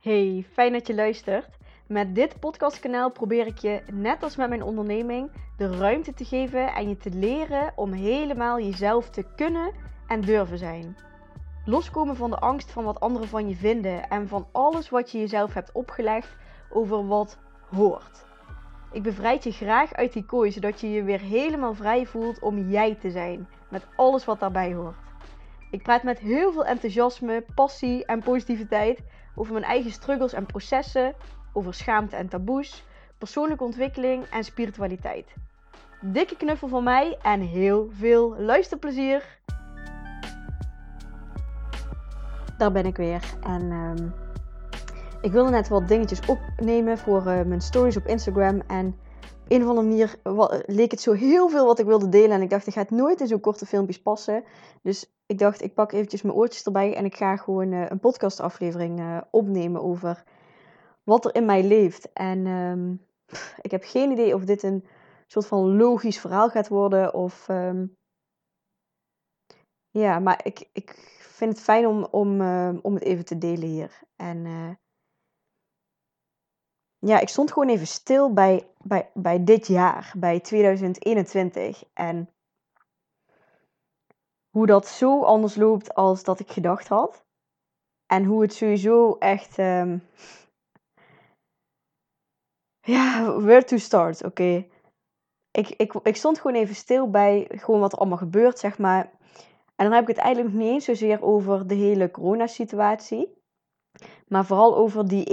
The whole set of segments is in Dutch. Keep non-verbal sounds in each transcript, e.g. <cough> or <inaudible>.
Hey, fijn dat je luistert. Met dit podcastkanaal probeer ik je, net als met mijn onderneming, de ruimte te geven en je te leren om helemaal jezelf te kunnen en durven zijn. Loskomen van de angst van wat anderen van je vinden en van alles wat je jezelf hebt opgelegd over wat hoort. Ik bevrijd je graag uit die kooi, zodat je je weer helemaal vrij voelt om jij te zijn, met alles wat daarbij hoort. Ik praat met heel veel enthousiasme, passie en positiviteit over mijn eigen struggles en processen, over schaamte en taboes, persoonlijke ontwikkeling en spiritualiteit. Dikke knuffel van mij en heel veel luisterplezier! Daar ben ik weer en ehm, ik wilde net wat dingetjes opnemen voor uh, mijn stories op Instagram en een of andere manier leek het zo heel veel wat ik wilde delen en ik dacht ik ga het nooit in zo'n korte filmpjes passen. Dus ik dacht, ik pak eventjes mijn oortjes erbij en ik ga gewoon uh, een podcastaflevering uh, opnemen over wat er in mij leeft. En um, ik heb geen idee of dit een soort van logisch verhaal gaat worden of... Um, ja, maar ik, ik vind het fijn om, om, uh, om het even te delen hier. En ja, ik stond gewoon even stil bij, bij, bij dit jaar, bij 2021. En hoe dat zo anders loopt als dat ik gedacht had. En hoe het sowieso echt. Um... Ja, where to start, oké. Ik, ik, ik stond gewoon even stil bij gewoon wat er allemaal gebeurt, zeg maar. En dan heb ik het eigenlijk niet eens zozeer over de hele coronasituatie. Maar vooral over die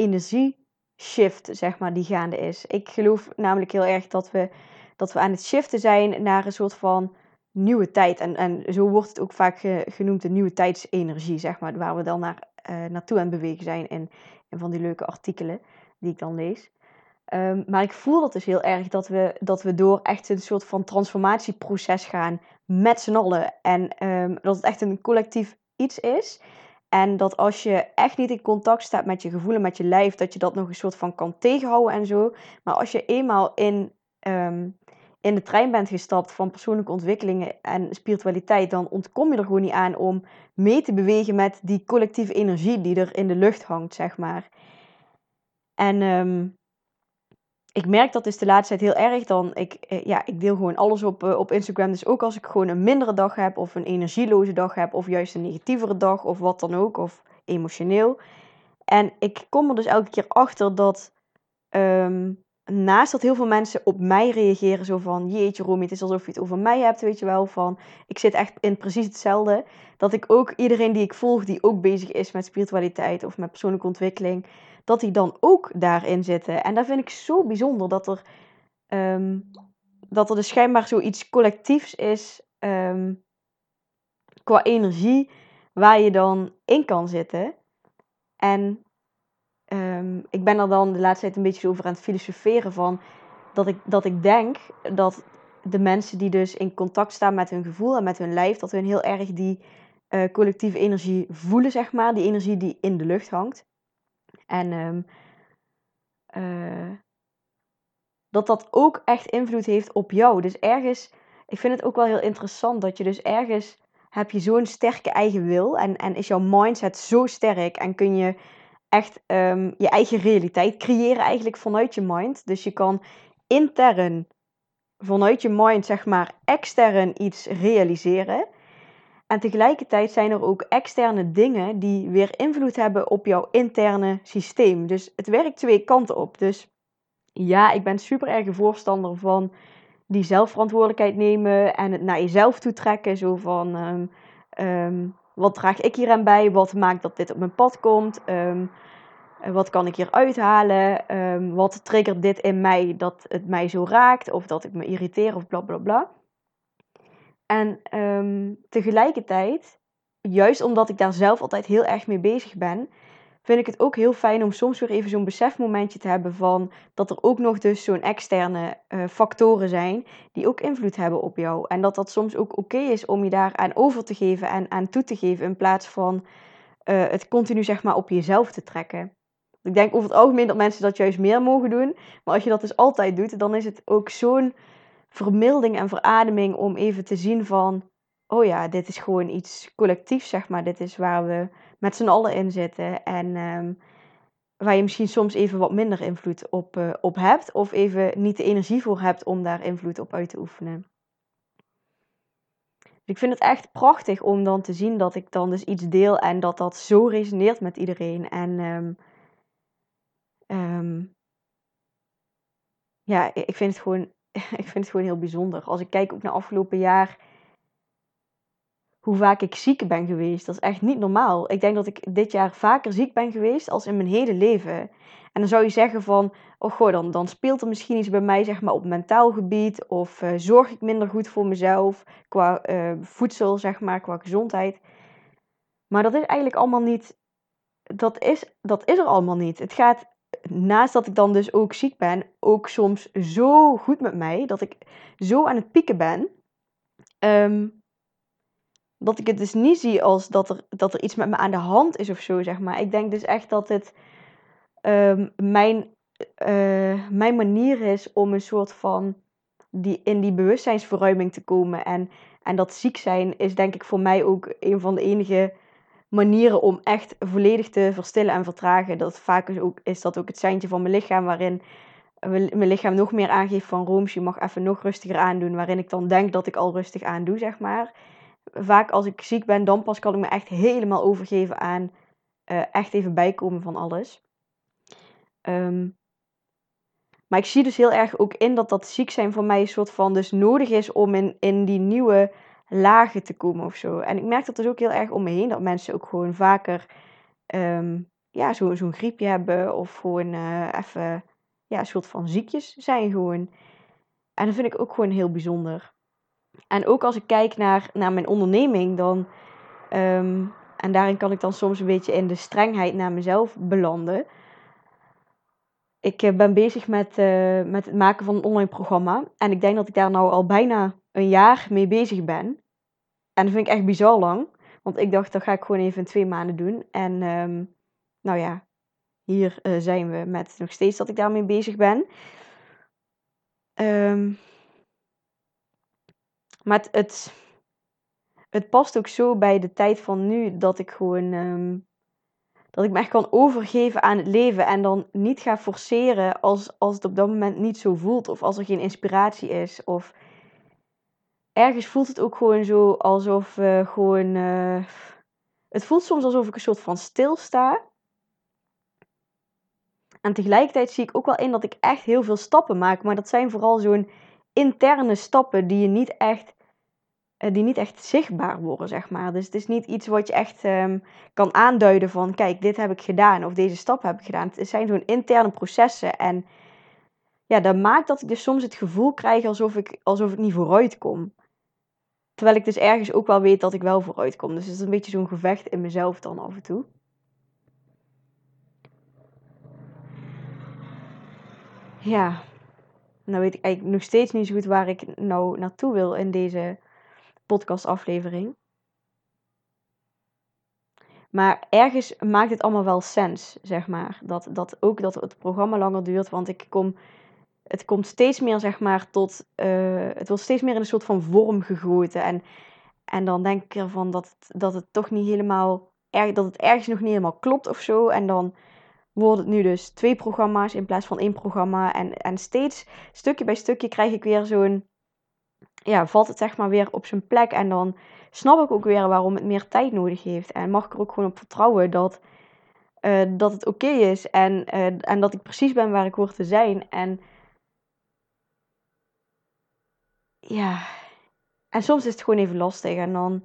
energieshift, zeg maar, die gaande is. Ik geloof namelijk heel erg dat we, dat we aan het shiften zijn naar een soort van nieuwe tijd. En, en zo wordt het ook vaak genoemd de nieuwe tijdsenergie, zeg maar, waar we dan naar, uh, naartoe aan het bewegen zijn in van die leuke artikelen die ik dan lees. Um, maar ik voel dat dus heel erg dat we, dat we door echt een soort van transformatieproces gaan met z'n allen. En um, dat het echt een collectief iets is. En dat als je echt niet in contact staat met je gevoelen, met je lijf, dat je dat nog een soort van kan tegenhouden en zo. Maar als je eenmaal in um, in de trein bent gestapt van persoonlijke ontwikkelingen en spiritualiteit, dan ontkom je er gewoon niet aan om mee te bewegen met die collectieve energie die er in de lucht hangt, zeg maar. En um, ik merk dat dus de laatste tijd heel erg dan. Ik, eh, ja, ik deel gewoon alles op, uh, op Instagram. Dus ook als ik gewoon een mindere dag heb, of een energieloze dag heb, of juist een negatievere dag, of wat dan ook, of emotioneel. En ik kom er dus elke keer achter dat um, naast dat heel veel mensen op mij reageren, zo van jeetje Romy, het is alsof je het over mij hebt, weet je wel, van ik zit echt in precies hetzelfde, dat ik ook iedereen die ik volg, die ook bezig is met spiritualiteit of met persoonlijke ontwikkeling, dat die dan ook daarin zitten. En dat vind ik zo bijzonder, dat er, um, dat er dus schijnbaar zoiets collectiefs is um, qua energie, waar je dan in kan zitten. En um, ik ben er dan de laatste tijd een beetje over aan het filosoferen van dat ik, dat ik denk dat de mensen die dus in contact staan met hun gevoel en met hun lijf, dat hun heel erg die uh, collectieve energie voelen, zeg maar. Die energie die in de lucht hangt. En um, uh, dat dat ook echt invloed heeft op jou. Dus ergens, ik vind het ook wel heel interessant dat je dus ergens heb je zo'n sterke eigen wil en, en is jouw mindset zo sterk en kun je echt um, je eigen realiteit creëren eigenlijk vanuit je mind. Dus je kan intern vanuit je mind, zeg maar, extern iets realiseren. En tegelijkertijd zijn er ook externe dingen die weer invloed hebben op jouw interne systeem. Dus het werkt twee kanten op. Dus ja, ik ben super erg voorstander van die zelfverantwoordelijkheid nemen en het naar jezelf toe trekken. Zo van, um, um, wat draag ik hier aan bij? Wat maakt dat dit op mijn pad komt? Um, wat kan ik hier uithalen? Wat triggert dit in mij dat het mij zo raakt? Of dat ik me irriteer of bla bla bla. En um, tegelijkertijd, juist omdat ik daar zelf altijd heel erg mee bezig ben, vind ik het ook heel fijn om soms weer even zo'n besefmomentje te hebben van dat er ook nog dus zo'n externe uh, factoren zijn die ook invloed hebben op jou. En dat dat soms ook oké is om je daar aan over te geven en aan toe te geven in plaats van uh, het continu zeg maar op jezelf te trekken. Ik denk over het algemeen dat mensen dat juist meer mogen doen. Maar als je dat dus altijd doet, dan is het ook zo'n vermilding en verademing om even te zien van... Oh ja, dit is gewoon iets collectiefs, zeg maar. Dit is waar we met z'n allen in zitten. En um, waar je misschien soms even wat minder invloed op, uh, op hebt. Of even niet de energie voor hebt om daar invloed op uit te oefenen. Dus ik vind het echt prachtig om dan te zien dat ik dan dus iets deel en dat dat zo resoneert met iedereen. En um, um, ja, ik vind, het gewoon, <laughs> ik vind het gewoon heel bijzonder. Als ik kijk ook naar afgelopen jaar hoe vaak ik ziek ben geweest. Dat is echt niet normaal. Ik denk dat ik dit jaar vaker ziek ben geweest als in mijn hele leven. En dan zou je zeggen van, oh goh, dan, dan speelt er misschien iets bij mij zeg maar, op mentaal gebied. Of uh, zorg ik minder goed voor mezelf qua uh, voedsel, zeg maar, qua gezondheid. Maar dat is eigenlijk allemaal niet, dat is, dat is er allemaal niet. Het gaat, naast dat ik dan dus ook ziek ben, ook soms zo goed met mij. Dat ik zo aan het pieken ben. Um, dat ik het dus niet zie als dat er, dat er iets met me aan de hand is of zo, zeg maar. Ik denk dus echt dat het um, mijn, uh, mijn manier is om een soort van die, in die bewustzijnsverruiming te komen. En, en dat ziek zijn is denk ik voor mij ook een van de enige manieren om echt volledig te verstillen en vertragen. Dat vaak is, ook, is dat ook het seintje van mijn lichaam waarin mijn lichaam nog meer aangeeft van Rooms, je mag even nog rustiger aandoen. Waarin ik dan denk dat ik al rustig aandoe, zeg maar vaak als ik ziek ben, dan pas kan ik me echt helemaal overgeven aan uh, echt even bijkomen van alles. Um, maar ik zie dus heel erg ook in dat dat ziek zijn voor mij een soort van dus nodig is om in, in die nieuwe lagen te komen of zo. En ik merk dat dus ook heel erg om me heen, dat mensen ook gewoon vaker um, ja, zo'n zo griepje hebben of gewoon uh, even ja, een soort van ziekjes zijn gewoon. En dat vind ik ook gewoon heel bijzonder. En ook als ik kijk naar, naar mijn onderneming, dan. Um, en daarin kan ik dan soms een beetje in de strengheid naar mezelf belanden. Ik eh, ben bezig met, uh, met het maken van een online programma. En ik denk dat ik daar nou al bijna een jaar mee bezig ben. En dat vind ik echt bizar lang. Want ik dacht, dat ga ik gewoon even in twee maanden doen. En um, nou ja, hier uh, zijn we met nog steeds dat ik daarmee bezig ben. Um, maar het, het, past ook zo bij de tijd van nu dat ik gewoon. Um, dat ik me echt kan overgeven aan het leven en dan niet ga forceren als, als het op dat moment niet zo voelt of als er geen inspiratie is. Of ergens voelt het ook gewoon zo alsof uh, gewoon. Uh, het voelt soms alsof ik een soort van stilsta. En tegelijkertijd zie ik ook wel in dat ik echt heel veel stappen maak. Maar dat zijn vooral zo'n interne stappen die je niet echt eh, die niet echt zichtbaar worden, zeg maar. Dus het is niet iets wat je echt um, kan aanduiden van, kijk, dit heb ik gedaan of deze stap heb ik gedaan. Het zijn zo'n interne processen en ja, dat maakt dat ik dus soms het gevoel krijg alsof ik, alsof ik niet vooruit kom. Terwijl ik dus ergens ook wel weet dat ik wel vooruit kom. Dus het is een beetje zo'n gevecht in mezelf dan af en toe. Ja, nou weet ik eigenlijk nog steeds niet zo goed waar ik nou naartoe wil in deze podcastaflevering. Maar ergens maakt het allemaal wel sens, zeg maar. Dat, dat ook dat het programma langer duurt. Want ik kom, het komt steeds meer, zeg maar, tot. Uh, het wordt steeds meer in een soort van vorm gegoten. En, en dan denk ik ervan dat, het, dat het toch niet helemaal. Er, dat het ergens nog niet helemaal klopt of zo. En dan wordt het nu dus twee programma's in plaats van één programma. En, en steeds, stukje bij stukje, krijg ik weer zo'n ja, valt het zeg maar weer op zijn plek. En dan snap ik ook weer waarom het meer tijd nodig heeft. En mag ik er ook gewoon op vertrouwen dat, uh, dat het oké is. En, uh, en dat ik precies ben waar ik hoor te zijn. En ja, en soms is het gewoon even lastig. En dan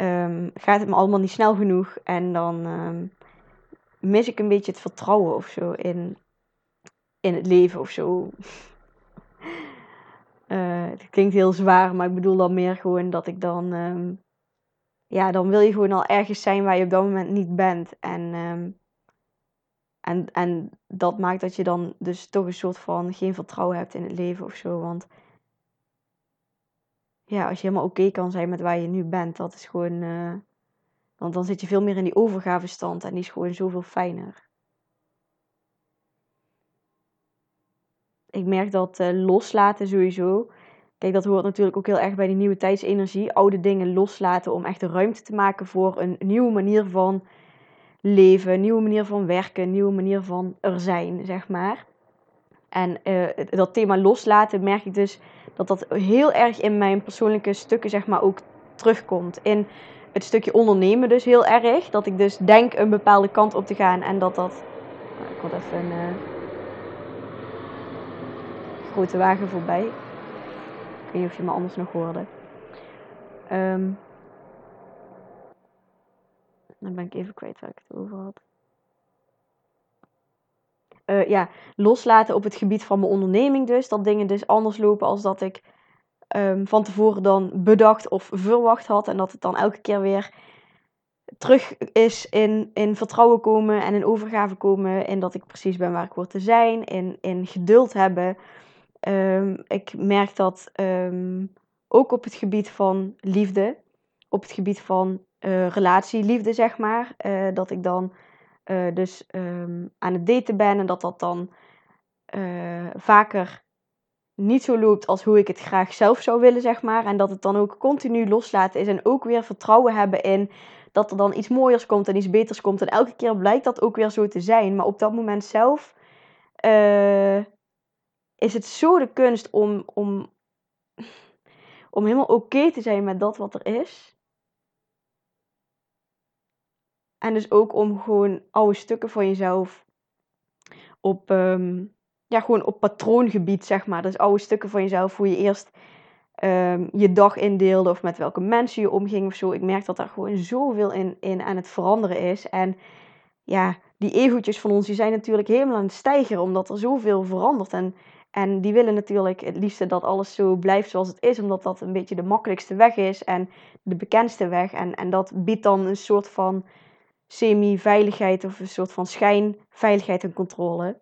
um, gaat het me allemaal niet snel genoeg. En dan um, mis ik een beetje het vertrouwen of zo in, in het leven of zo. Uh, <laughs> het klinkt heel zwaar, maar ik bedoel dan meer gewoon dat ik dan. Um, ja, dan wil je gewoon al ergens zijn waar je op dat moment niet bent. En, en, en dat maakt dat je dan dus toch een soort van geen vertrouwen hebt in het leven of zo. Want ja, als je helemaal oké kan zijn met waar je nu bent, dat is gewoon. Uh, want dan zit je veel meer in die overgavestand en die is gewoon zoveel fijner. ik merk dat uh, loslaten sowieso. Kijk, dat hoort natuurlijk ook heel erg bij die nieuwe tijdsenergie. Oude dingen loslaten om echt de ruimte te maken voor een nieuwe manier van leven, nieuwe manier van werken, nieuwe manier van er zijn, zeg maar. En uh, dat thema loslaten merk ik dus dat dat heel erg in mijn persoonlijke stukken, zeg maar, ook terugkomt. In het stukje ondernemen dus heel erg. Dat ik dus denk een bepaalde kant op te gaan en dat dat... Nou, ik had even een uh, grote wagen voorbij. Ik weet niet of je me anders nog hoorde. Um, dan ben ik even kwijt waar ik het over had. Uh, ja, loslaten op het gebied van mijn onderneming dus. Dat dingen dus anders lopen als dat ik um, van tevoren dan bedacht of verwacht had. En dat het dan elke keer weer terug is in, in vertrouwen komen en in overgave komen. En dat ik precies ben waar ik hoor te zijn. In, in geduld hebben. Um, ik merk dat um, ook op het gebied van liefde. Op het gebied van uh, relatieliefde, zeg maar. Uh, dat ik dan uh, dus um, aan het daten ben en dat dat dan vaker niet zo loopt als hoe ik het graag zelf zou willen, zeg maar. En dat het dan ook continu loslaten is en ook weer vertrouwen hebben in dat er dan iets mooiers komt en iets beters komt. En elke keer blijkt dat ook weer zo te zijn. Maar op dat moment zelf uh, is het zo de kunst om, om, om helemaal oké te zijn met dat wat er is. En dus ook om gewoon oude stukken van jezelf op, um, ja, gewoon op patroongebied, zeg maar. Dus oude stukken van jezelf, hoe je eerst um, je dag indeelde of met welke mensen je omging of zo. Ik merk dat daar gewoon zoveel in, in aan het veranderen is. En ja, die egootjes van ons, die zijn natuurlijk helemaal aan het stijgen, omdat er zoveel verandert. En, en die willen natuurlijk het liefste dat alles zo blijft zoals het is, omdat dat een beetje de makkelijkste weg is en de bekendste weg. En, en dat biedt dan een soort van semi-veiligheid of een soort van schijnveiligheid en controle.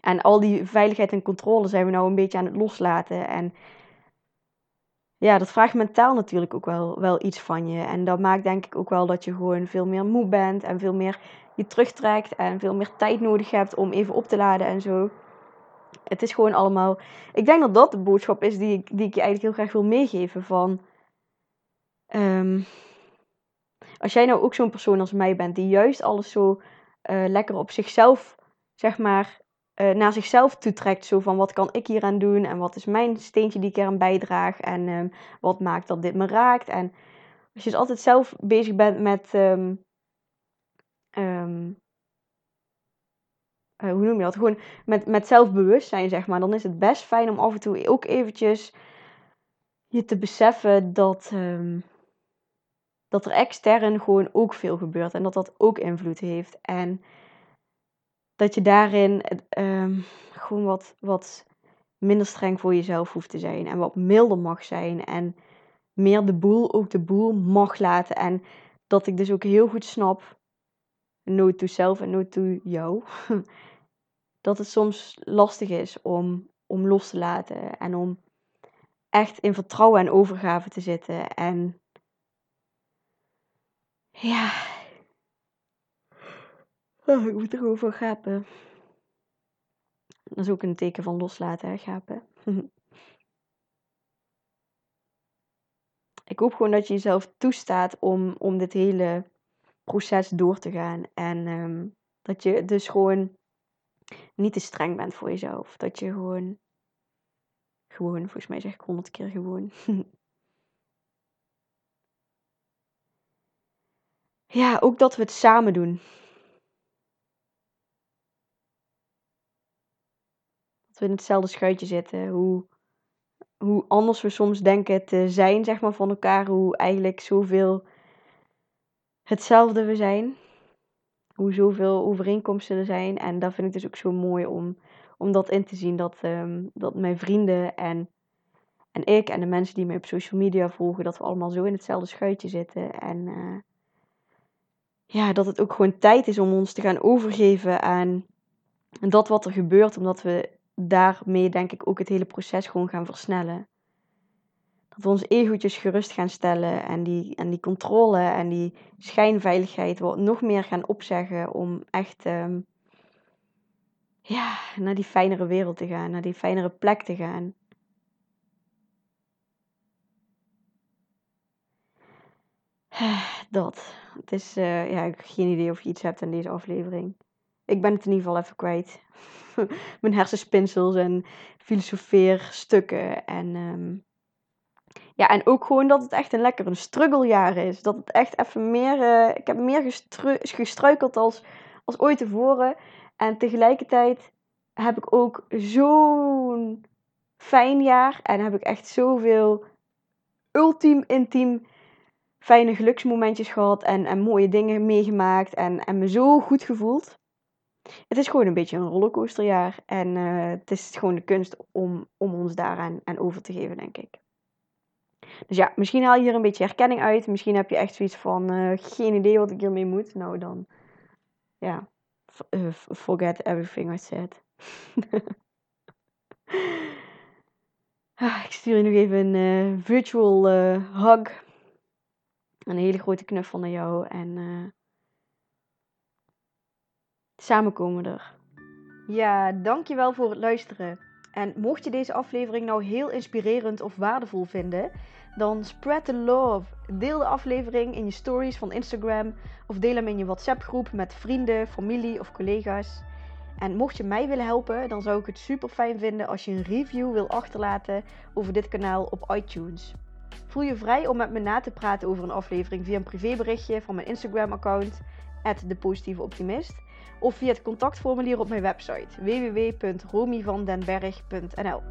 En al die veiligheid en controle zijn we nou een beetje aan het loslaten. En ja, dat vraagt mentaal natuurlijk ook wel, wel iets van je. En dat maakt denk ik ook wel dat je gewoon veel meer moe bent en veel meer je terugtrekt en veel meer tijd nodig hebt om even op te laden en zo. Het is gewoon allemaal. Ik denk dat dat de boodschap is die ik, die ik je eigenlijk heel graag wil meegeven. Van. Um, als jij nou ook zo'n persoon als mij bent, die juist alles zo uh, lekker op zichzelf, zeg maar, uh, naar zichzelf toetrekt. Zo van wat kan ik hier aan doen en wat is mijn steentje die ik eraan bijdraag en um, wat maakt dat dit me raakt. En als je dus altijd zelf bezig bent met. Um, um, uh, hoe noem je dat? Gewoon met, met zelfbewustzijn, zeg maar. Dan is het best fijn om af en toe ook eventjes je te beseffen dat, dat er extern gewoon ook veel gebeurt. En dat dat ook invloed heeft. En dat je daarin um, gewoon wat, wat minder streng voor jezelf hoeft te zijn. En wat milder mag zijn. En meer de boel ook de boel mag laten. En dat ik dus ook heel goed snap, nooit to zelf en nooit to jou, <laughs> dat het soms lastig is om, om los te laten. En om echt in vertrouwen en overgave te zitten. En ja, Oh, ik moet erover gapen. Dat is ook een teken van loslaten, hè, gapen. <laughs> ik hoop gewoon dat je jezelf toestaat om, om dit hele proces door te gaan. En um, dat je dus gewoon niet te streng bent voor jezelf. Dat je gewoon, gewoon, volgens mij zeg ik honderd keer gewoon. <laughs> ja, ook dat we het samen doen. we in hetzelfde schuitje zitten. Hoe, hoe anders we soms denken te zijn, zeg maar, van elkaar. Hoe eigenlijk zoveel hetzelfde we zijn. Hoe zoveel overeenkomsten er zijn. En dat vind ik dus ook zo mooi om, om dat in te zien. Dat, um, dat mijn vrienden en, en ik en de mensen die mij op social media volgen, dat we allemaal zo in hetzelfde schuitje zitten. En uh, ja, dat het ook gewoon tijd is om ons te gaan overgeven aan dat wat er gebeurt. Omdat we daarmee denk ik ook het hele proces gewoon gaan versnellen. Dat we ons egootjes gerust gaan stellen en die, en die controle en die schijnveiligheid wat nog meer gaan opzeggen om echt um, ja, naar die fijnere wereld te gaan, naar die fijnere plek te gaan. <sighs> Dat. Het is, eh, ja, ik heb geen idee of je iets hebt aan deze aflevering. Ik ben het in ieder geval even kwijt. <laughs> Mijn hersenspinsels en filosofeerstukken. En, ehm, ja, en ook gewoon dat het echt een lekker een struggeljaar is. Dat het echt even meer... eh, ik heb meer gestru- gestruikeld als, als ooit tevoren. En tegelijkertijd heb ik ook zo'n fijn jaar. En heb ik echt zoveel ultiem intiem fijne geluksmomentjes gehad. En, en mooie dingen meegemaakt. En, en me zo goed gevoeld. Het is gewoon een beetje een rollercoasterjaar. En eh, het is gewoon de kunst om, om ons daaraan aan over te geven, denk ik. Dus ja, misschien haal je hier een beetje herkenning uit. Misschien heb je echt zoiets van eh, geen idee wat ik hiermee moet. Nou dan, ja, eh, forget everything I said. <laughs> Ah, ik stuur je nog even een virtual hug. Een hele grote knuffel naar jou. En eh, samen komen we er. Ja, dankjewel voor het luisteren. En mocht je deze aflevering nou heel inspirerend of waardevol vinden, dan spread the love. Deel de aflevering in je stories van Instagram of deel hem in je WhatsApp groep met vrienden, familie of collega's. En mocht je mij willen helpen, dan zou ik het super fijn vinden als je een review wil achterlaten over dit kanaal op iTunes. Voel je vrij om met me na te praten over een aflevering via een privéberichtje van mijn Instagram account, @depositieveoptimist of via het contactformulier op mijn website www.romyvandenberg.nl.